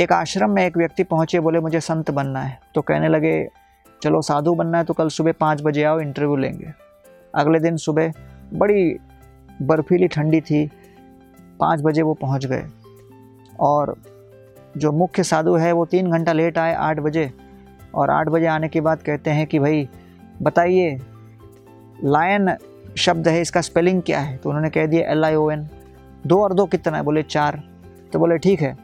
एक आश्रम में एक व्यक्ति पहुँचे, बोले, मुझे संत बनना है। तो कहने लगे, चलो, साधु बनना है तो कल सुबह पाँच बजे आओ इंटरव्यू लेंगे। अगले दिन सुबह बड़ी बर्फीली ठंडी थी, पाँच बजे वो पहुँच गए। और जो मुख्य साधु है, वो तीन घंटा लेट आए आठ बजे। और आठ बजे आने के बाद कहते हैं कि, भाई, बताइए लायन शब्द है, इसका स्पेलिंग क्या है? तो उन्होंने कह दिया एल आई ओ एन दो और दो कितना है? बोले, चार। तो बोले, ठीक है।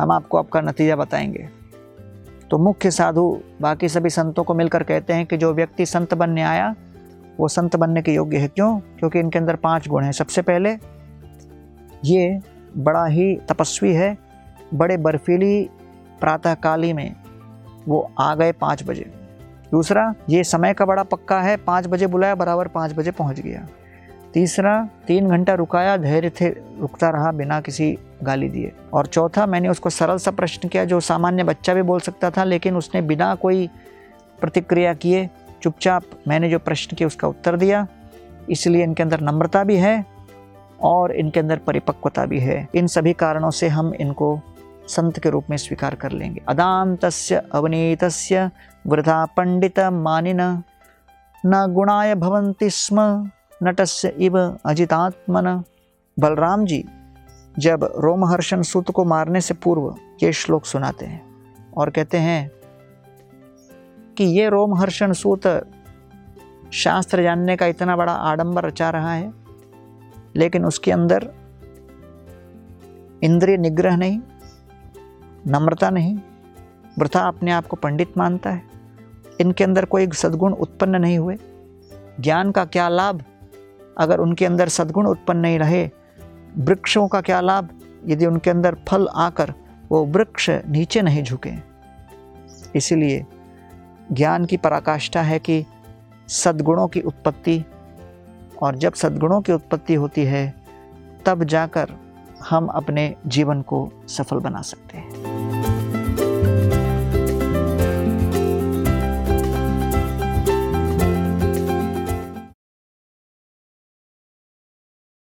हम आपको आपका नतीजा बताएँगे। तो मुख्य साधु बाकी सभी संतों को मिलकर कहते हैं कि जो व्यक्ति संत बनने आया, वो संत बनने के योग्य है क्यों? क्योंकि इनके अंदर पाँच गुण हैं। सबसे पहले, ये बड़ा ही तपस्वी है। बड़े बर्फीली प्रातःकाली में वो आ गए पाँच बजे। दूसरा, ये समय का बड़ा पक्का है। पाँच बजे बुलाया, बराबर पाँच बजे पहुँच गया। तीसरा, तीन घंटा रुकाया, धैर्य थे, रुकता रहा बिना किसी गाली दिए। और चौथा, मैंने उसको सरल सा प्रश्न किया, जो सामान्य बच्चा भी बोल सकता था, लेकिन उसने बिना कोई प्रतिक्रिया किए चुपचाप मैंने जो प्रश्न किया उसका उत्तर दिया। इसलिए इनके अंदर नम्रता भी है और इनके अंदर परिपक्वता भी है। इन सभी कारणों से हम इनको संत के रूप में स्वीकार कर लेंगे। अदान्तस्य अवनीत वृथा पंडित मानिन, न गुणाय भवंति स्म, नटस्य इव अजितात्मन। बलराम जी जब रोमहर्षण सूत को मारने से पूर्व ये श्लोक सुनाते हैं और कहते हैं कि ये रोमहर्षण सूत शास्त्र जानने का इतना बड़ा आडंबर रचा रहा है, लेकिन उसके अंदर इंद्रिय निग्रह नहीं, नम्रता नहीं, वृथा अपने आप को पंडित मानता है, इनके अंदर कोई सद्गुण उत्पन्न नहीं हुए, ज्ञान का क्या लाभ अगर उनके अंदर सद्गुण उत्पन्न नहीं रहे वृक्षों का क्या लाभ? यदि उनके अंदर फल आकर वो वृक्ष नीचे नहीं झुके। इसलिए ज्ञान की पराकाष्ठा है कि सद्गुणों की उत्पत्ति और जब सद्गुणों की उत्पत्ति होती है, तब जाकर हम अपने जीवन को सफल बना सकते हैं।